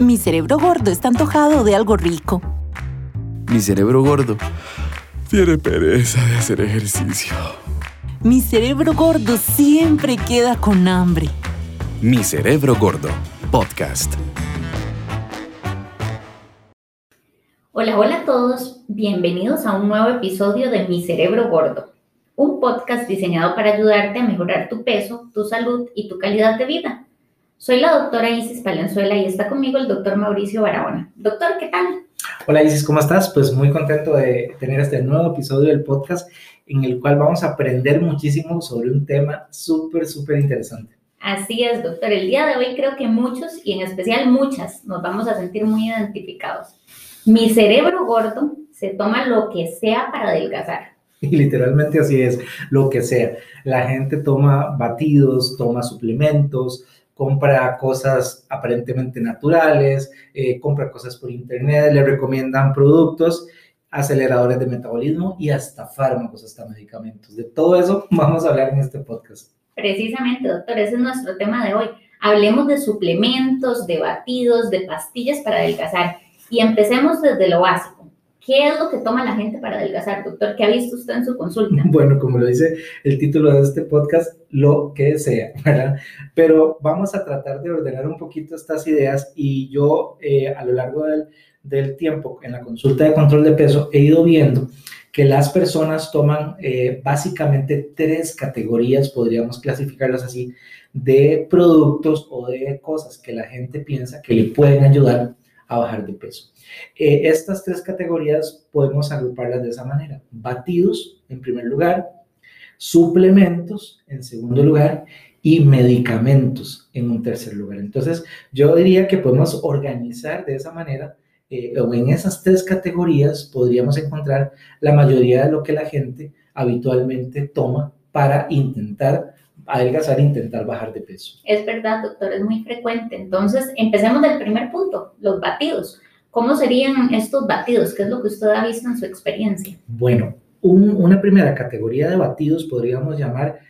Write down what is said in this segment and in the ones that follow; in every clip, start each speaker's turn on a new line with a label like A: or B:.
A: Mi cerebro gordo está antojado de algo rico.
B: Mi cerebro gordo tiene pereza de hacer ejercicio.
A: Mi cerebro gordo siempre queda con hambre.
B: Mi cerebro gordo, podcast.
C: Hola, hola a todos. Bienvenidos a un nuevo episodio de Mi cerebro gordo, un podcast diseñado para ayudarte a mejorar tu peso, tu salud y tu calidad de vida. Soy la doctora Isis Palenzuela y está conmigo el doctor Mauricio Barahona. Doctor, ¿qué tal?
D: Hola Isis, ¿cómo estás? Pues muy contento de tener este nuevo episodio del podcast en el cual vamos a aprender muchísimo sobre un tema súper, súper interesante.
C: Así es, doctor. El día de hoy creo que muchos, y en especial muchas, nos vamos a sentir muy identificados. Mi cerebro gordo se toma lo que sea para adelgazar.
D: Y literalmente así es, lo que sea. La gente toma batidos, toma suplementos, compra cosas aparentemente naturales, eh, compra cosas por internet, le recomiendan productos, aceleradores de metabolismo y hasta fármacos, hasta medicamentos. De todo eso vamos a hablar en este podcast.
C: Precisamente, doctor, ese es nuestro tema de hoy. Hablemos de suplementos, de batidos, de pastillas para adelgazar y empecemos desde lo básico. ¿Qué es lo que toma la gente para adelgazar, doctor? ¿Qué ha visto usted en su consulta?
D: Bueno, como lo dice el título de este podcast, lo que sea, ¿verdad? Pero vamos a tratar de ordenar un poquito estas ideas y yo eh, a lo largo del, del, tiempo en la consulta de control de peso he ido viendo que las personas toman eh, básicamente tres categorías, podríamos clasificarlas así, de productos o de cosas que la gente piensa que le pueden ayudar a bajar de peso. Eh, estas tres categorías podemos agruparlas de esa manera. Batidos, en primer lugar, suplementos, en segundo lugar, y medicamentos, en un tercer lugar. Entonces, yo diría que podemos organizar de esa manera, eh, o en esas tres categorías podríamos encontrar la mayoría de lo que la gente habitualmente toma para intentar adelgazar e intentar bajar de peso.
C: Es verdad, doctor, es muy frecuente. Entonces, empecemos del primer punto, los batidos. ¿Cómo serían estos batidos? ¿Qué es lo que usted ha visto en su experiencia?
D: Bueno, una primera categoría de batidos podríamos llamar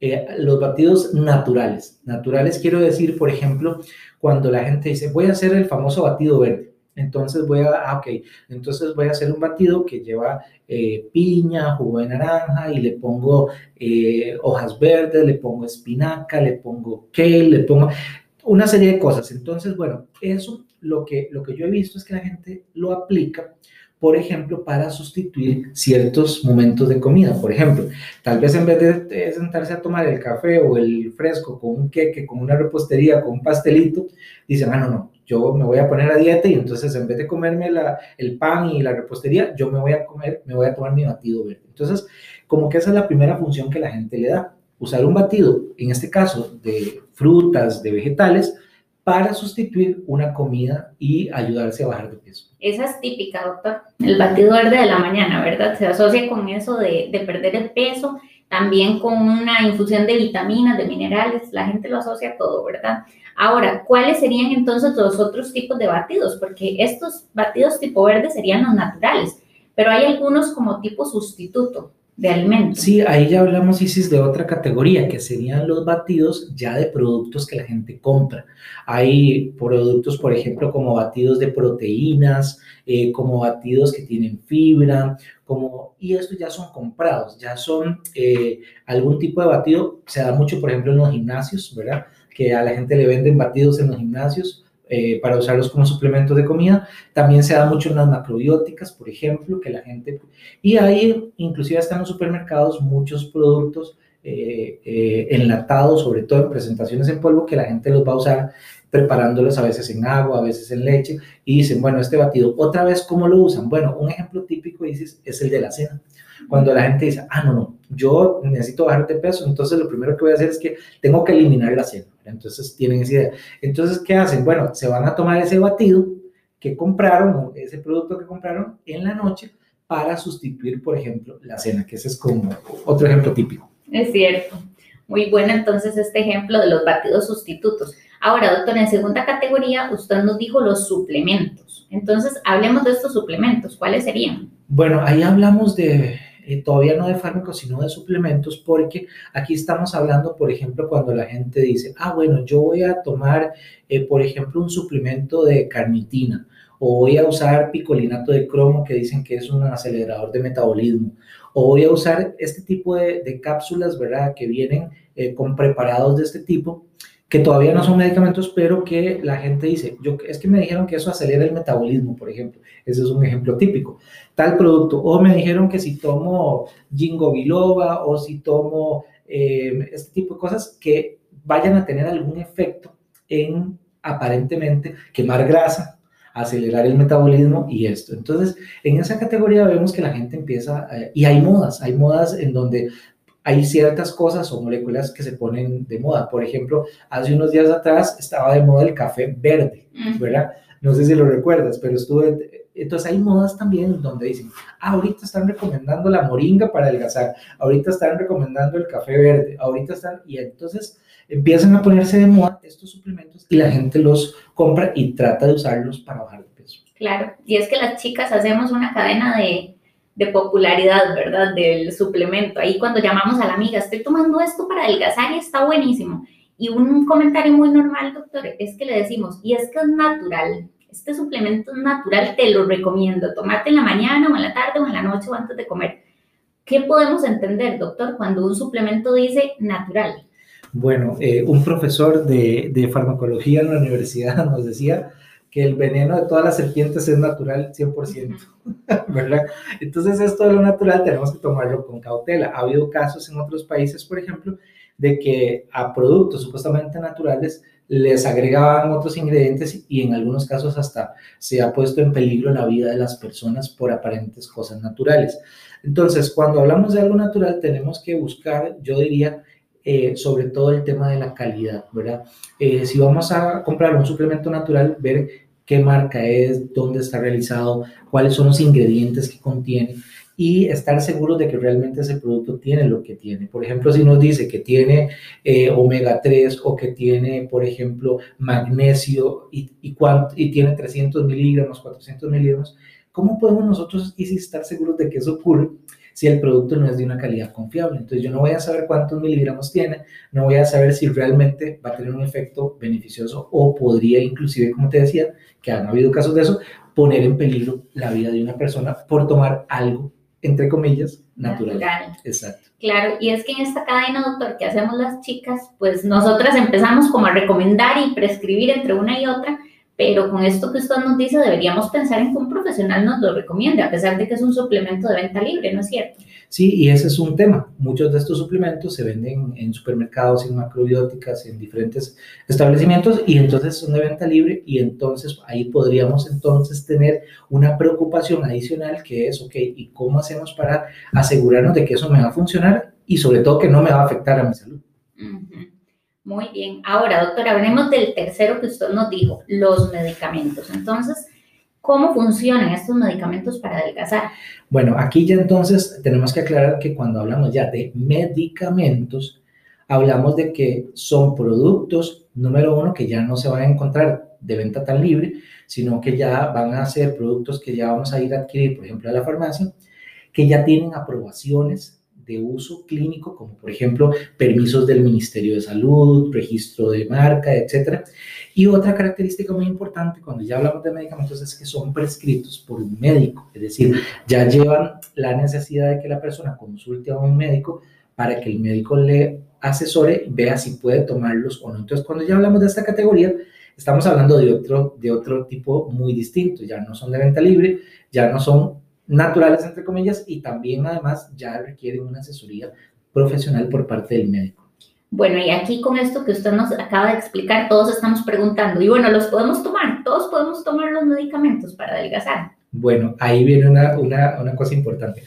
D: eh, los batidos naturales. Naturales quiero decir, por ejemplo, cuando la gente dice, voy a hacer el famoso batido verde. Entonces voy a, ah, ok, entonces voy a hacer un batido que lleva eh, piña, jugo de naranja y le pongo eh, hojas verdes, le pongo espinaca, le pongo kale, le pongo una serie de cosas. Entonces, bueno, eso lo que, lo que yo he visto es que la gente lo aplica, por ejemplo, para sustituir ciertos momentos de comida. Por ejemplo, tal vez en vez de sentarse a tomar el café o el fresco con un queque, con una repostería, con un pastelito, dicen, ah, no, no, yo me voy a poner a dieta y entonces en vez de comerme la, el pan y la repostería, yo me voy a comer, me voy a tomar mi batido verde. Entonces, como que esa es la primera función que la gente le da. Usar un batido, en este caso, de frutas, de vegetales, para sustituir una comida y ayudarse a bajar de peso.
C: Esa es típica, doctor. El batido verde de la mañana, ¿verdad? Se asocia con eso de, de perder el peso, también con una infusión de vitaminas, de minerales. La gente lo asocia a todo, ¿verdad? Ahora, ¿cuáles serían entonces los otros tipos de batidos? Porque estos batidos tipo verde serían los naturales, pero hay algunos como tipo sustituto de.
D: Sí, ahí ya hablamos, Isis, de otra categoría, que serían los batidos ya de productos que la gente compra. Hay productos, por ejemplo, como batidos de proteínas, eh, como batidos que tienen fibra, como, y estos ya son comprados, ya son eh, algún tipo de batido, se da mucho, por ejemplo, en los gimnasios, ¿verdad? Que a la gente le venden batidos en los gimnasios eh, para usarlos como suplementos de comida. También se da mucho en las macrobióticas, por ejemplo, que la gente... Y ahí inclusive hasta en los supermercados muchos productos eh, eh, enlatados, sobre todo en presentaciones en polvo, que la gente los va a usar preparándolos a veces en agua, a veces en leche, y dicen, bueno, este batido, otra vez, ¿cómo lo usan? Bueno, un ejemplo típico, dices, es el de la cena. Cuando la gente dice, ah, no, no, yo necesito bajar de peso, entonces lo primero que voy a hacer es que tengo que eliminar la cena. Entonces tienen esa idea. Entonces, ¿qué hacen? Bueno, se van a tomar ese batido que compraron, ese producto que compraron en la noche para sustituir, por ejemplo, la cena, que ese es como otro ejemplo típico.
C: Es cierto. Muy bueno entonces este ejemplo de los batidos sustitutos. Ahora, doctor, en segunda categoría, usted nos dijo los suplementos. Entonces, hablemos de estos suplementos. ¿Cuáles serían?
D: Bueno, ahí hablamos de eh, todavía no de fármacos, sino de suplementos, porque aquí estamos hablando, por ejemplo, cuando la gente dice, ah, bueno, yo voy a tomar, eh, por ejemplo, un suplemento de carnitina o voy a usar picolinato de cromo que dicen que es un acelerador de metabolismo, o voy a usar este tipo de, cápsulas, ¿verdad? Que vienen eh, con preparados de este tipo, que todavía no son medicamentos, pero que la gente dice, yo, es que me dijeron que eso acelera el metabolismo, por ejemplo. Ese es un ejemplo típico. Tal producto. O me dijeron que si tomo jingo biloba o si tomo eh, este tipo de cosas que vayan a tener algún efecto en aparentemente quemar grasa, acelerar el metabolismo y esto. Entonces, en esa categoría vemos que la gente empieza, eh, y hay modas, hay modas en donde hay ciertas cosas o moléculas que se ponen de moda. Por ejemplo, hace unos días atrás estaba de moda el café verde, ¿verdad? No sé si lo recuerdas, pero estuve... Entonces hay modas también donde dicen, ah, ahorita están recomendando la moringa para adelgazar, ahorita están recomendando el café verde, ahorita están... Y entonces empiezan a ponerse de moda estos suplementos y la gente los compra y trata de usarlos para bajar de peso.
C: Claro, y es que las chicas hacemos una cadena de, de popularidad, ¿verdad? Del suplemento. Ahí cuando llamamos a la amiga, estoy tomando esto para adelgazar y está buenísimo. Y un comentario muy normal, doctor, es que le decimos, y es que es natural, este suplemento es natural, te lo recomiendo, tomate en la mañana o en la tarde o en la noche o antes de comer. ¿Qué podemos entender, doctor, cuando un suplemento dice natural?
D: Bueno, eh, un profesor de, de, farmacología en la universidad nos decía que el veneno de todas las serpientes es natural 100%, ¿verdad? Entonces esto de lo natural tenemos que tomarlo con cautela. Ha habido casos en otros países, por ejemplo, de que a productos supuestamente naturales les agregaban otros ingredientes y en algunos casos hasta se ha puesto en peligro la vida de las personas por aparentes cosas naturales. Entonces, cuando hablamos de algo natural, tenemos que buscar, yo diría, eh, sobre todo el tema de la calidad, ¿verdad? Eh, si vamos a comprar un suplemento natural, ver qué marca es, dónde está realizado, cuáles son los ingredientes que contiene y estar seguros de que realmente ese producto tiene lo que tiene. Por ejemplo, si nos dice que tiene eh, omega 3 o que tiene, por ejemplo, magnesio y, y, y tiene 300 miligramos, 400 miligramos, ¿cómo podemos nosotros estar seguros de que eso ocurre? Si el producto no es de una calidad confiable. Entonces yo no voy a saber cuántos miligramos tiene, no voy a saber si realmente va a tener un efecto beneficioso o podría inclusive, como te decía, que han habido casos de eso, poner en peligro la vida de una persona por tomar algo, entre comillas, natural. natural.
C: Exacto. Claro, y es que en esta cadena, doctor, que hacemos las chicas, pues nosotras empezamos como a recomendar y prescribir entre una y otra, pero con esto que usted nos dice, deberíamos pensar en que un profesional nos lo recomiende, a pesar de que es un suplemento de venta libre, ¿no es cierto?
D: Sí, y ese es un tema. Muchos de estos suplementos se venden en supermercados, en macrobióticas, en diferentes establecimientos, y entonces son de venta libre, y entonces ahí podríamos entonces tener una preocupación adicional que es, ok, ¿y cómo hacemos para asegurarnos de que eso me va a funcionar y sobre todo que no me va a afectar a mi salud?
C: Muy bien. Ahora, doctora, hablemos del tercero que usted nos dijo, los medicamentos. Entonces, ¿cómo funcionan estos medicamentos para adelgazar?
D: Bueno, aquí ya entonces tenemos que aclarar que cuando hablamos ya de medicamentos, hablamos de que son productos, número uno, que ya no se van a encontrar de venta tan libre, sino que ya van a ser productos que ya vamos a ir a adquirir, por ejemplo, a la farmacia, que ya tienen aprobaciones de uso clínico, como por ejemplo permisos del Ministerio de Salud, registro de marca, etc. Y otra característica muy importante cuando ya hablamos de medicamentos es que son prescritos por un médico, es decir, ya llevan la necesidad de que la persona consulte a un médico para que el médico le asesore vea si puede tomarlos o no. Entonces, cuando ya hablamos de esta categoría, estamos hablando de otro, de otro tipo muy distinto, ya no son de venta libre, ya no son naturales, entre comillas, y también además ya requieren una asesoría profesional por parte del médico.
C: Bueno, y aquí con esto que usted nos acaba de explicar, todos estamos preguntando, y bueno, ¿los podemos tomar? ¿Todos podemos tomar los medicamentos para adelgazar?
D: Bueno, ahí viene una, una, una cosa importante.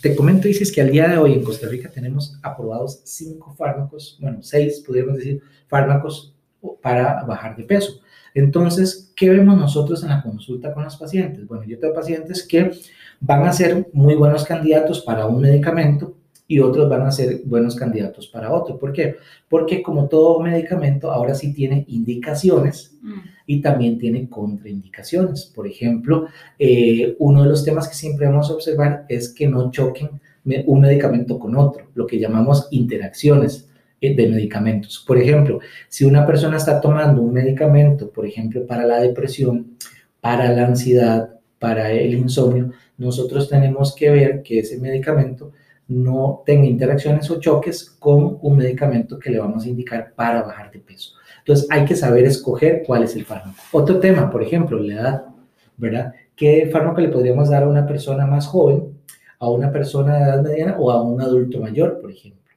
D: Te comento, dices que al día de hoy en Costa Rica tenemos aprobados cinco fármacos, bueno, seis, podríamos decir, fármacos para bajar de peso. Entonces, ¿qué vemos nosotros en la consulta con los pacientes? Bueno, yo tengo pacientes que van a ser muy buenos candidatos para un medicamento y otros van a ser buenos candidatos para otro. ¿Por qué? Porque como todo medicamento, ahora sí tiene indicaciones mm. y también tiene contraindicaciones. Por ejemplo, eh, uno de los temas que siempre vamos a observar es que no choquen un medicamento con otro, lo que llamamos interacciones eh, de medicamentos. Por ejemplo, si una persona está tomando un medicamento, por ejemplo, para la depresión, para la ansiedad, para el insomnio, nosotros tenemos que ver que ese medicamento no tenga interacciones o choques con un medicamento que le vamos a indicar para bajar de peso. Entonces hay que saber escoger cuál es el fármaco. Otro tema, por ejemplo, la edad, ¿verdad? ¿Qué fármaco le podríamos dar a una persona más joven, a una persona de edad mediana o a un adulto mayor, por ejemplo?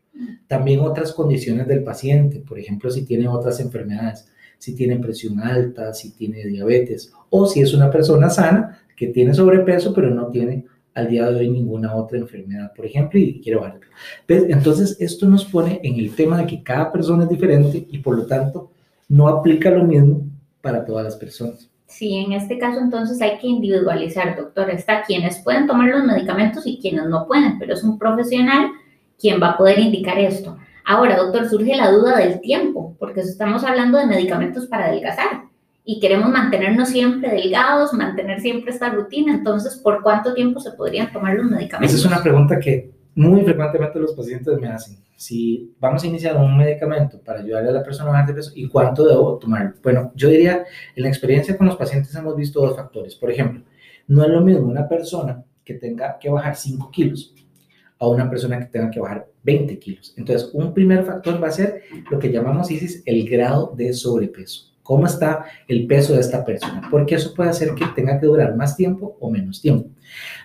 D: También otras condiciones del paciente, por ejemplo, si tiene otras enfermedades, si tiene presión alta, si tiene diabetes, o si es una persona sana que tiene sobrepeso pero no tiene al día de hoy ninguna otra enfermedad, por ejemplo, y quiere bajar. Entonces, esto nos pone en el tema de que cada persona es diferente y por lo tanto no aplica lo mismo para todas las personas.
C: Sí, en este caso entonces hay que individualizar, doctor. Está quienes pueden tomar los medicamentos y quienes no pueden, pero es un profesional quien va a poder indicar esto. Ahora, doctor, surge la duda del tiempo, porque estamos hablando de medicamentos para adelgazar y queremos mantenernos siempre delgados, mantener siempre esta rutina. Entonces, ¿por cuánto tiempo se podrían tomar los medicamentos?
D: Esa es una pregunta que muy frecuentemente los pacientes me hacen. Si vamos a iniciar un medicamento para ayudarle a la persona a bajar de peso, ¿y cuánto debo tomar? Bueno, yo diría, en la experiencia con los pacientes hemos visto dos factores. Por ejemplo, no es lo mismo una persona que tenga que bajar 5 kilos a una persona que tenga que bajar 20 kilos. Entonces, un primer factor va a ser lo que llamamos, Isis, el grado de sobrepeso. ¿Cómo está el peso de esta persona? Porque eso puede hacer que tenga que durar más tiempo o menos tiempo.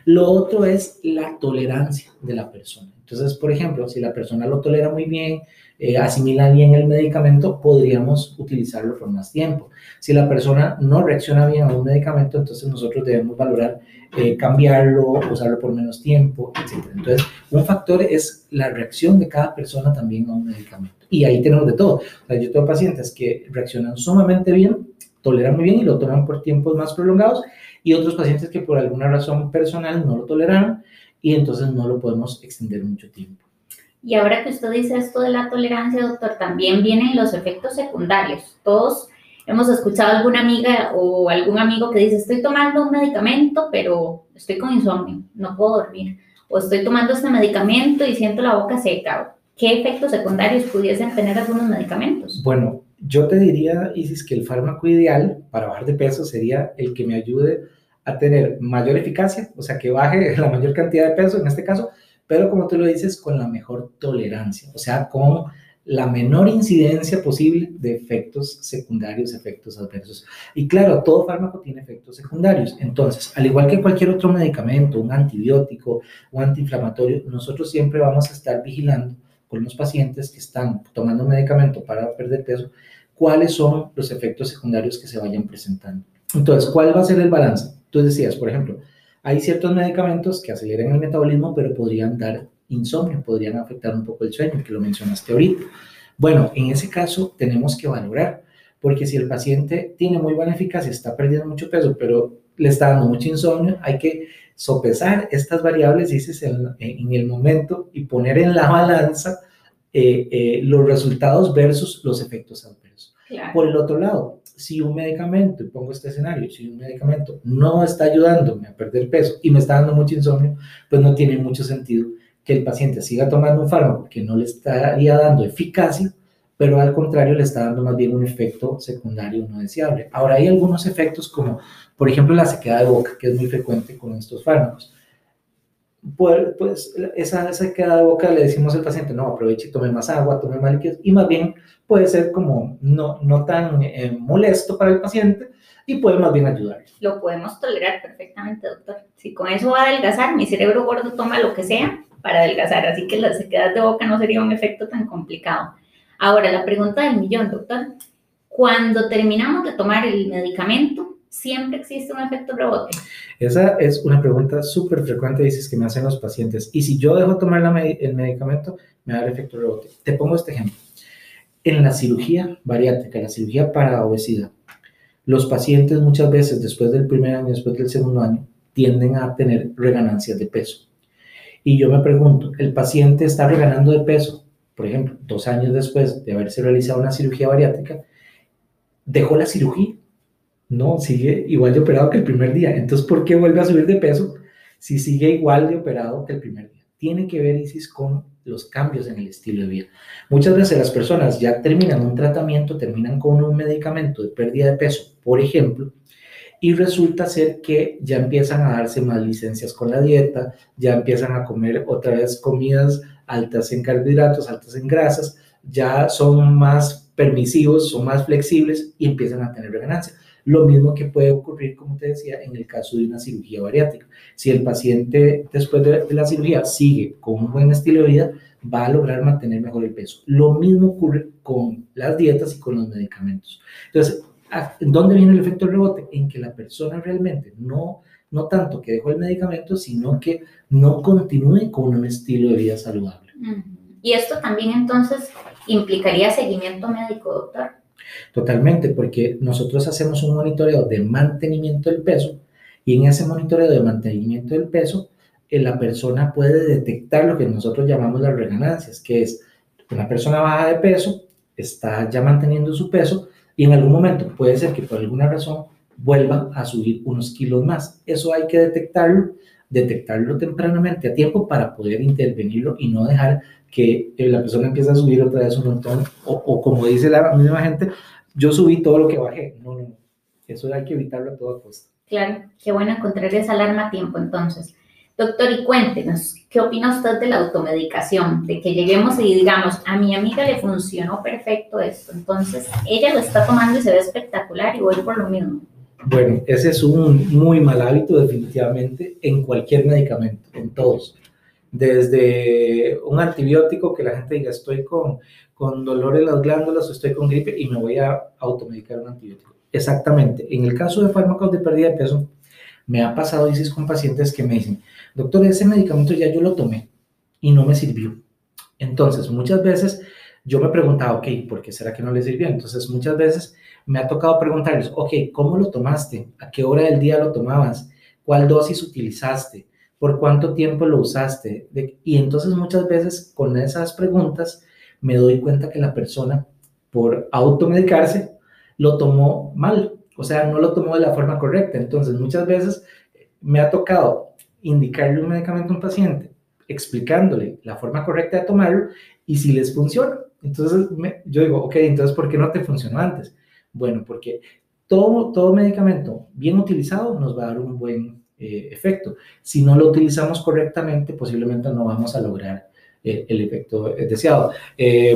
D: Lo otro es la tolerancia de la persona. Entonces, por ejemplo, si la persona lo tolera muy bien, eh, asimila bien el medicamento, podríamos utilizarlo por más tiempo. Si la persona no reacciona bien a un medicamento, entonces nosotros debemos valorar eh, cambiarlo, usarlo por menos tiempo, etc. Entonces, un factor es la reacción de cada persona también a un medicamento. Y ahí tenemos de todo. O sea, yo tengo pacientes que reaccionan sumamente bien, toleran muy bien y lo toman por tiempos más prolongados, y otros pacientes que por alguna razón personal no lo toleran y entonces no lo podemos extender mucho tiempo.
C: Y ahora que usted dice esto de la tolerancia, doctor, también vienen los efectos secundarios. Todos hemos escuchado a alguna amiga o algún amigo que dice, estoy tomando un medicamento, pero estoy con insomnio, no puedo dormir. O estoy tomando este medicamento y siento la boca seca. ¿Qué efectos secundarios pudiesen tener algunos medicamentos?
D: Bueno, yo te diría, Isis, que el fármaco ideal para bajar de peso sería el que me ayude a tener mayor eficacia, o sea, que baje la mayor cantidad de peso en este caso, pero como tú lo dices, con la mejor tolerancia, o sea, con la menor incidencia posible de efectos secundarios, efectos adversos. Y claro, todo fármaco tiene efectos secundarios. Entonces, al igual que cualquier otro medicamento, un antibiótico, un antiinflamatorio, nosotros siempre vamos a estar vigilando con los pacientes que están tomando medicamento para perder peso, cuáles son los efectos secundarios que se vayan presentando. Entonces, ¿cuál va a ser el balance? Tú decías, por ejemplo, hay ciertos medicamentos que aceleran el metabolismo, pero podrían dar insomnio, podrían afectar un poco el sueño, que lo mencionaste ahorita. Bueno, en ese caso tenemos que valorar, porque si el paciente tiene muy buena eficacia, está perdiendo mucho peso, pero le está dando mucho insomnio, hay que sopesar estas variables, dices, en, en el momento y poner en la balanza eh, eh, los resultados versus los efectos adversos. Por el otro lado, si un medicamento, y pongo este escenario, si un medicamento no está ayudándome a perder peso y me está dando mucho insomnio, pues no tiene mucho sentido que el paciente siga tomando un fármaco que no le estaría dando eficacia, pero al contrario le está dando más bien un efecto secundario no deseable. Ahora hay algunos efectos como, por ejemplo, la sequedad de boca, que es muy frecuente con estos fármacos. Pues, pues esa sequedad de boca le decimos al paciente, no, aproveche y tome más agua, tome más líquidos, y más bien puede ser como no, no tan eh, molesto para el paciente y puede más bien ayudar.
C: Lo podemos tolerar perfectamente, doctor. Si con eso va a adelgazar, mi cerebro gordo toma lo que sea para adelgazar, así que la sequedad de boca no sería un efecto tan complicado. Ahora, la pregunta del millón, doctor. Cuando terminamos de tomar el medicamento, siempre existe un efecto rebote?
D: Esa es una pregunta súper frecuente, dices, que me hacen los pacientes. Y si yo dejo tomar el medicamento, me da el efecto rebote. Te pongo este ejemplo. En la cirugía bariátrica, la cirugía para obesidad, los pacientes muchas veces después del primer año, después del segundo año, tienden a tener reganancias de peso. Y yo me pregunto, ¿el paciente está reganando de peso? Por ejemplo, dos años después de haberse realizado una cirugía bariátrica, dejó la cirugía no, sigue igual de operado que el primer día. Entonces, ¿por qué vuelve a subir de peso si sigue igual de operado que el primer día? tiene que ver, Isis, con los cambios en el estilo de vida. Muchas veces las personas ya terminan un tratamiento, terminan con un medicamento de pérdida de peso, por ejemplo, y resulta ser que ya empiezan a darse más licencias con la dieta, ya empiezan a comer otra vez comidas altas en carbohidratos, altas en grasas, ya son más permisivos, son más flexibles y empiezan a tener ganancia. Lo mismo que puede ocurrir, como te decía, en el caso de una cirugía bariátrica. Si el paciente después de, la cirugía sigue con un buen estilo de vida, va a lograr mantener mejor el peso. Lo mismo ocurre con las dietas y con los medicamentos. Entonces, ¿dónde viene el efecto rebote? En que la persona realmente no, no tanto que dejó el medicamento, sino que no continúe con un estilo de vida saludable.
C: Y esto también entonces implicaría seguimiento médico, doctor.
D: Totalmente, porque nosotros hacemos un monitoreo de mantenimiento del peso y en ese monitoreo de mantenimiento del peso, eh, la persona puede detectar lo que nosotros llamamos las reganancias, que es una persona baja de peso, está ya manteniendo su peso y en algún momento puede ser que por alguna razón vuelva a subir unos kilos más. Eso hay que detectarlo, detectarlo tempranamente a tiempo para poder intervenirlo y no dejar que eh, la persona empiece a subir otra vez un montón, o, como dice la misma gente, yo subí todo lo que bajé. No, no, eso hay que evitarlo a toda costa.
C: Claro, qué bueno encontrar esa alarma a tiempo entonces. Doctor, y cuéntenos, ¿qué opina usted de la automedicación? De que lleguemos y digamos, a mi amiga le funcionó perfecto esto, entonces ella lo está tomando y se ve espectacular y voy por lo mismo.
D: Bueno, ese es un muy mal hábito definitivamente en cualquier medicamento, en todos desde un antibiótico que la gente diga estoy con, con dolor en las glándulas estoy con gripe y me voy a automedicar un antibiótico. Exactamente. En el caso de fármacos de pérdida de peso, me ha pasado, dices, con pacientes que me dicen, doctor, ese medicamento ya yo lo tomé y no me sirvió. Entonces, muchas veces yo me preguntaba, ok, ¿por qué será que no le sirvió? Entonces, muchas veces me ha tocado preguntarles, ok, ¿cómo lo tomaste? ¿A qué hora del día lo tomabas? ¿Cuál dosis utilizaste? por cuánto tiempo lo usaste. y entonces muchas veces con esas preguntas me doy cuenta que la persona, por automedicarse, lo tomó mal, o sea, no lo tomó de la forma correcta. Entonces muchas veces me ha tocado indicarle un medicamento a un paciente, explicándole la forma correcta de tomarlo y si les funciona. Entonces yo digo, ok, entonces ¿por qué no te funcionó antes? Bueno, porque todo, todo medicamento bien utilizado nos va a dar un buen eh, efecto. Si no lo utilizamos correctamente, posiblemente no vamos a lograr eh, el efecto deseado. Eh,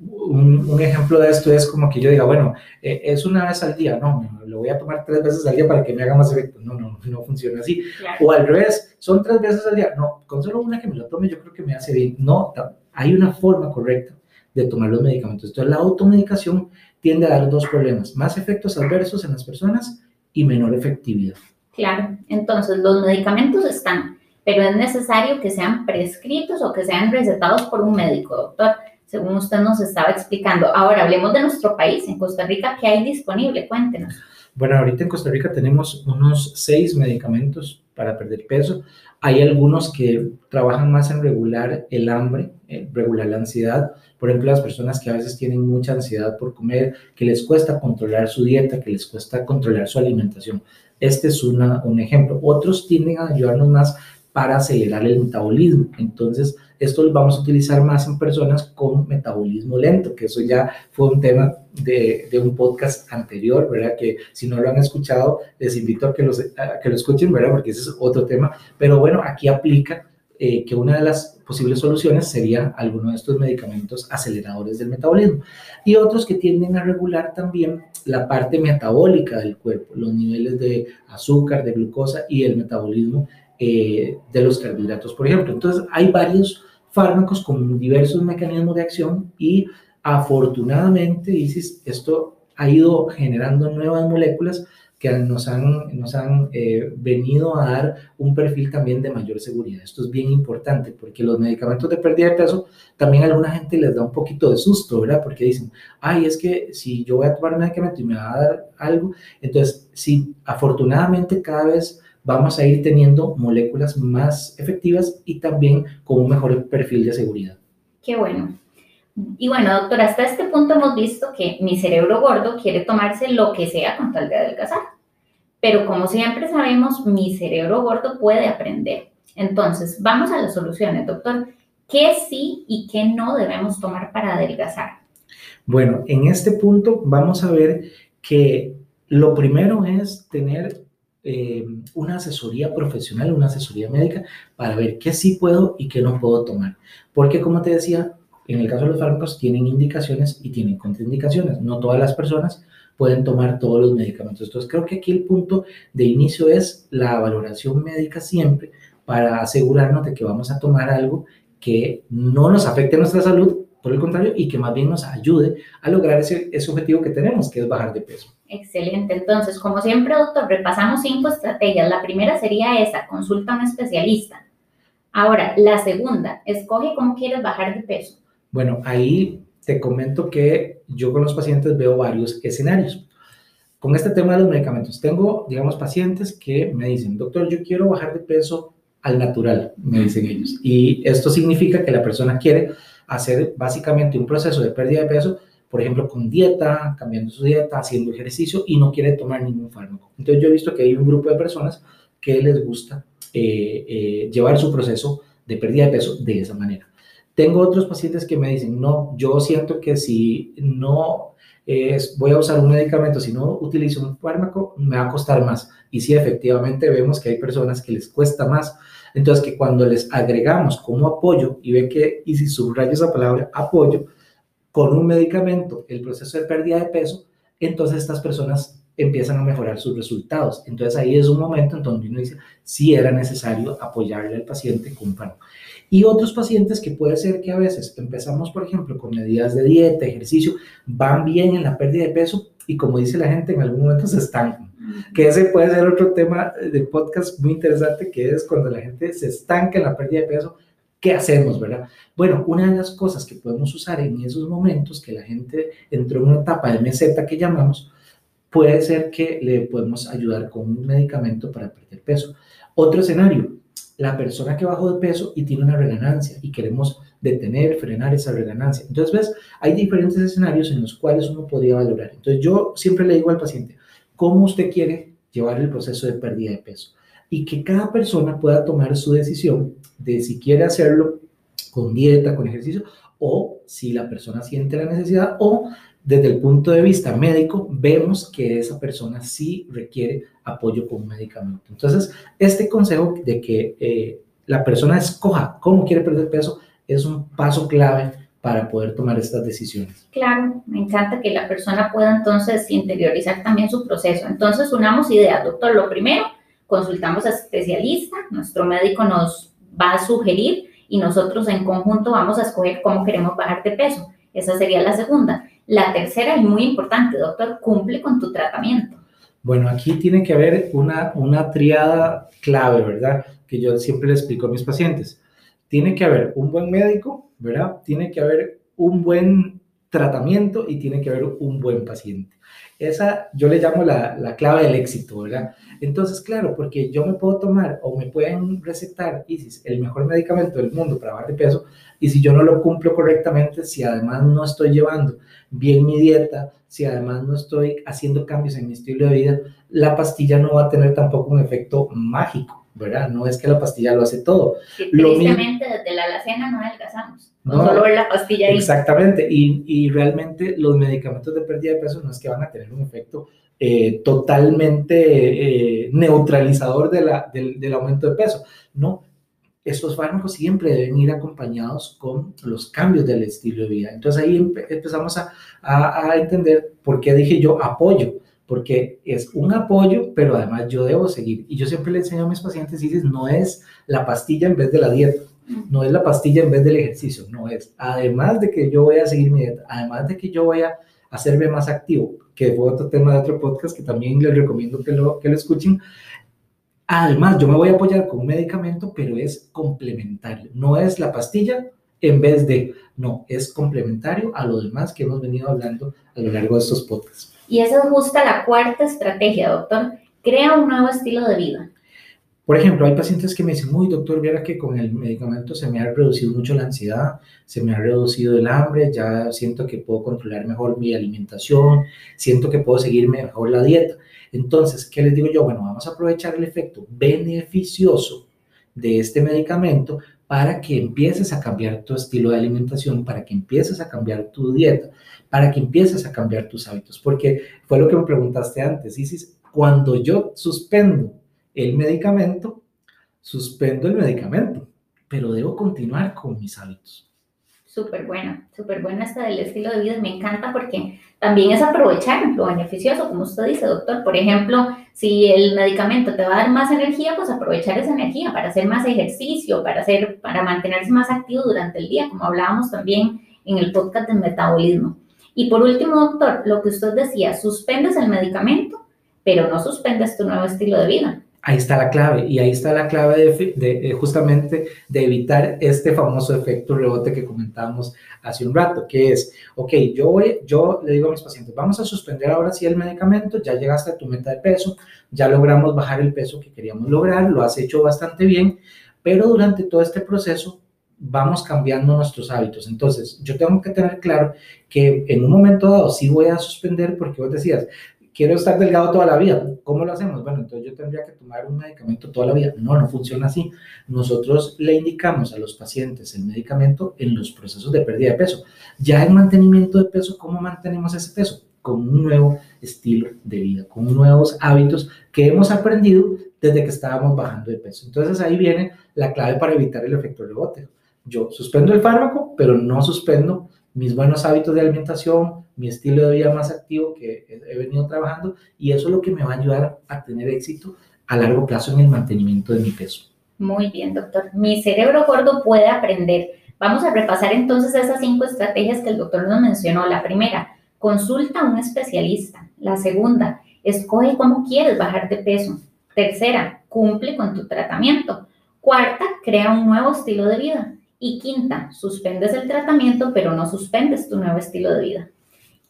D: un, ejemplo de esto es como que yo diga, bueno, es una vez al día, no, lo voy a tomar tres veces al día para que me haga más efecto. No, no, no funciona así. O al revés, son tres veces al día. No, con solo una que me lo tome yo creo que me hace bien. No, hay una forma correcta de tomar los medicamentos. Entonces, la automedicación tiende a dar dos problemas, más efectos adversos en las personas y menor efectividad.
C: Claro, entonces los medicamentos están, pero es necesario que sean prescritos o que sean recetados por un médico, doctor, según usted nos estaba explicando. Ahora hablemos de nuestro país, en Costa Rica, ¿qué hay disponible? Cuéntenos.
D: Bueno, ahorita en Costa Rica tenemos unos seis medicamentos para perder peso. Hay algunos que trabajan más en regular el hambre, en regular la ansiedad. Por ejemplo, las personas que a veces tienen mucha ansiedad por comer, que les cuesta controlar su dieta, que les cuesta controlar su alimentación. Este es un ejemplo. Otros tienden a ayudarnos más para acelerar el metabolismo. Entonces, esto lo vamos a utilizar más en personas con metabolismo lento, que eso ya fue un tema de, un podcast anterior, ¿verdad? Que si no lo han escuchado, les invito a que, los, que lo escuchen, ¿verdad? Porque ese es otro tema. Pero bueno, aquí aplica eh, que una de las posibles soluciones sería alguno de estos medicamentos aceleradores del metabolismo y otros que tienden a regular también la parte metabólica del cuerpo, los niveles de azúcar, de glucosa y el metabolismo eh, de los carbohidratos, por ejemplo. Entonces, hay varios fármacos con diversos mecanismos de acción y afortunadamente, Isis, esto ha ido generando nuevas moléculas que nos han, nos han eh, venido a dar un perfil también de mayor seguridad. Esto es bien importante porque los medicamentos de pérdida de peso también a alguna gente les da un poquito de susto, ¿verdad? Porque dicen, ay, es que si yo voy a tomar un medicamento y me va a dar algo, entonces sí, afortunadamente cada vez vamos a ir teniendo moléculas más efectivas y también con un mejor perfil de seguridad.
C: Qué bueno. Y bueno, doctora, hasta este punto hemos visto que mi cerebro gordo quiere tomarse lo que sea con tal de adelgazar. Pero como siempre sabemos, mi cerebro gordo puede aprender. Entonces, vamos a las soluciones, doctor. ¿Qué sí y qué no debemos tomar para adelgazar?
D: Bueno, en este punto vamos a ver que lo primero es tener eh, una asesoría profesional, una asesoría médica para ver qué sí puedo y qué no puedo tomar. Porque como te decía, en el caso de los fármacos tienen indicaciones y tienen contraindicaciones. No todas las personas pueden tomar todos los medicamentos. Entonces creo que aquí el punto de inicio es la valoración médica siempre para asegurarnos de que vamos a tomar algo que no nos afecte nuestra salud, por el contrario, y que más bien nos ayude a lograr ese, ese objetivo que tenemos, que es bajar de peso.
C: Excelente. Entonces, como siempre, doctor, repasamos cinco estrategias. La primera sería esa, consulta a un especialista. Ahora, la segunda, escoge cómo quieres bajar de peso.
D: Bueno, ahí te comento que yo con los pacientes veo varios escenarios. Con este tema de los medicamentos, tengo, digamos, pacientes que me dicen, doctor, yo quiero bajar de peso al natural, me dicen ellos. Y esto significa que la persona quiere hacer básicamente un proceso de pérdida de peso, por ejemplo, con dieta, cambiando su dieta, haciendo ejercicio y no quiere tomar ningún fármaco. Entonces yo he visto que hay un grupo de personas que les gusta eh, eh, llevar su proceso de pérdida de peso de esa manera. Tengo otros pacientes que me dicen, no, yo siento que si no es, voy a usar un medicamento, si no utilizo un fármaco, me va a costar más. Y sí, efectivamente vemos que hay personas que les cuesta más entonces, que cuando les agregamos como apoyo, y ve que, y si subrayo esa palabra, apoyo, con un medicamento, el proceso de pérdida de peso, entonces estas personas empiezan a mejorar sus resultados. Entonces ahí es un momento en donde uno dice, si era necesario apoyarle al paciente con. Y otros pacientes que puede ser que a veces empezamos, por ejemplo, con medidas de dieta, ejercicio, van bien en la pérdida de peso y como dice la gente, en algún momento se estancan que ese puede ser otro tema de podcast muy interesante, que es cuando la gente se estanca en la pérdida de peso, ¿qué hacemos, verdad? Bueno, una de las cosas que podemos usar en esos momentos que la gente entró en una etapa de meseta que llamamos, puede ser que le podemos ayudar con un medicamento para perder peso. Otro escenario, la persona que bajó de peso y tiene una reganancia y queremos detener, frenar esa reganancia. Entonces, ves, hay diferentes escenarios en los cuales uno podría valorar. Entonces, yo siempre le digo al paciente, cómo usted quiere llevar el proceso de pérdida de peso y que cada persona pueda tomar su decisión de si quiere hacerlo con dieta, con ejercicio o si la persona siente la necesidad o desde el punto de vista médico vemos que esa persona sí requiere apoyo con un medicamento. Entonces, este consejo de que eh, la persona escoja cómo quiere perder peso es un paso clave para poder tomar estas decisiones.
C: Claro, me encanta que la persona pueda entonces interiorizar también su proceso. Entonces, unamos ideas, doctor. Lo primero, consultamos a especialista, nuestro médico nos va a sugerir y nosotros en conjunto vamos a escoger cómo queremos bajar de peso. Esa sería la segunda. La tercera y muy importante, doctor, cumple con tu tratamiento.
D: Bueno, aquí tiene que haber una, una triada clave, ¿verdad? Que yo siempre le explico a mis pacientes. Tiene que haber un buen médico, ¿verdad? Tiene que haber un buen tratamiento y tiene que haber un buen paciente. Esa yo le llamo la, la, clave del éxito, ¿verdad? Entonces, claro, porque yo me puedo tomar o me pueden recetar ISIS, el mejor medicamento del mundo para bajar de peso, y si yo no lo cumplo correctamente, si además no estoy llevando bien mi dieta, si además no estoy haciendo cambios en mi estilo de vida, la pastilla no va a tener tampoco un efecto mágico. ¿Verdad? No es que la pastilla lo hace todo.
C: tristemente, desde la alacena no adelgazamos. No, solo la pastilla ahí.
D: Exactamente, y, y, realmente los medicamentos de pérdida de peso no es que van a tener un efecto eh, totalmente eh, neutralizador de la, del, del aumento de peso. No, estos fármacos siempre deben ir acompañados con los cambios del estilo de vida. Entonces ahí empezamos a, a, a entender por qué dije yo apoyo porque es un apoyo, pero además yo debo seguir. Y yo siempre le enseño a mis pacientes, y dices, no es la pastilla en vez de la dieta, no es la pastilla en vez del ejercicio, no es, además de que yo voy a seguir mi dieta, además de que yo voy a hacerme más activo, que fue otro tema de otro podcast que también les recomiendo que lo, que lo escuchen, además yo me voy a apoyar con un medicamento, pero es complementario, no es la pastilla en vez de, no, es complementario a lo demás que hemos venido hablando a lo largo de estos podcasts.
C: Y esa es justo la cuarta estrategia, doctor. Crea un nuevo estilo de vida.
D: Por ejemplo, hay pacientes que me dicen, uy, doctor, viera que con el medicamento se me ha reducido mucho la ansiedad, se me ha reducido el hambre, ya siento que puedo controlar mejor mi alimentación, siento que puedo seguir mejor la dieta. Entonces, ¿qué les digo yo? Bueno, vamos a aprovechar el efecto beneficioso de este medicamento para que empieces a cambiar tu estilo de alimentación, para que empieces a cambiar tu dieta, para que empieces a cambiar tus hábitos. Porque fue lo que me preguntaste antes, Isis, cuando yo suspendo el medicamento, suspendo el medicamento, pero debo continuar con mis hábitos
C: súper buena, súper buena esta del estilo de vida. Me encanta porque también es aprovechar lo beneficioso, como usted dice, doctor. Por ejemplo, si el medicamento te va a dar más energía, pues aprovechar esa energía para hacer más ejercicio, para, hacer, para mantenerse más activo durante el día, como hablábamos también en el podcast del metabolismo. Y por último, doctor, lo que usted decía, suspendes el medicamento, pero no suspendes tu nuevo estilo de vida.
D: Ahí está la clave y ahí está la clave de, justamente de evitar este famoso efecto rebote que comentábamos hace un rato, que es, ok, yo, voy, yo le digo a mis pacientes, vamos a suspender ahora sí el medicamento, ya llegaste a tu meta de peso, ya logramos bajar el peso que queríamos lograr, lo has hecho bastante bien, pero durante todo este proceso vamos cambiando nuestros hábitos. Entonces, yo tengo que tener claro que en un momento dado sí voy a suspender porque vos decías, quiero estar delgado toda la vida. ¿Cómo lo hacemos? Bueno, entonces yo tendría que tomar un medicamento toda la vida. No, no funciona así. Nosotros le indicamos a los pacientes el medicamento en los procesos de pérdida de peso. Ya en mantenimiento de peso, ¿cómo mantenemos ese peso? Con un nuevo estilo de vida, con nuevos hábitos que hemos aprendido desde que estábamos bajando de peso. Entonces ahí viene la clave para evitar el efecto rebote. Yo suspendo el fármaco, pero no suspendo mis buenos hábitos de alimentación, mi estilo de vida más activo que he venido trabajando y eso es lo que me va a ayudar a tener éxito a largo plazo en el mantenimiento de mi peso.
C: Muy bien, doctor. Mi cerebro gordo puede aprender. Vamos a repasar entonces esas cinco estrategias que el doctor nos mencionó. La primera, consulta a un especialista. La segunda, escoge cómo quieres bajar de peso. Tercera, cumple con tu tratamiento. Cuarta, crea un nuevo estilo de vida. Y quinta, suspendes el tratamiento, pero no suspendes tu nuevo estilo de vida.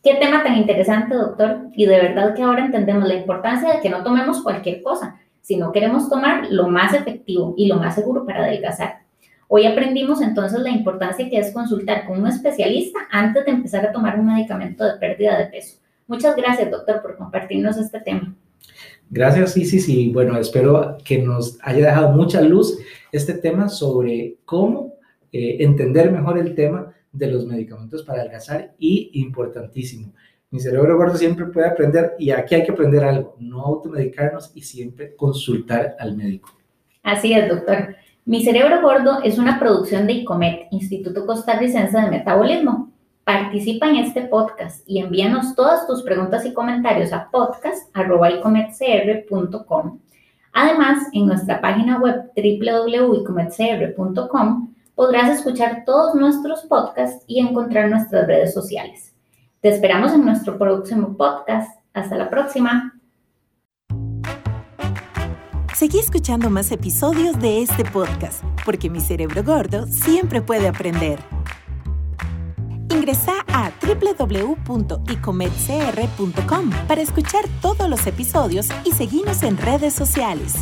C: Qué tema tan interesante, doctor. Y de verdad que ahora entendemos la importancia de que no tomemos cualquier cosa, sino queremos tomar lo más efectivo y lo más seguro para adelgazar. Hoy aprendimos entonces la importancia que es consultar con un especialista antes de empezar a tomar un medicamento de pérdida de peso. Muchas gracias, doctor, por compartirnos este tema.
D: Gracias, Isis, y bueno, espero que nos haya dejado mucha luz este tema sobre cómo eh, entender mejor el tema de los medicamentos para adelgazar y importantísimo. Mi cerebro gordo siempre puede aprender y aquí hay que aprender algo, no automedicarnos y siempre consultar al médico.
C: Así es, doctor. Mi cerebro gordo es una producción de ICOMET, Instituto Costarricense de Metabolismo. Participa en este podcast y envíanos todas tus preguntas y comentarios a podcast.icometcr.com. Además, en nuestra página web www.icometcr.com podrás escuchar todos nuestros podcasts y encontrar nuestras redes sociales. Te esperamos en nuestro próximo podcast. Hasta la próxima.
A: Seguí escuchando más episodios de este podcast, porque mi cerebro gordo siempre puede aprender. Ingresa a www.icometcr.com para escuchar todos los episodios y seguirnos en redes sociales.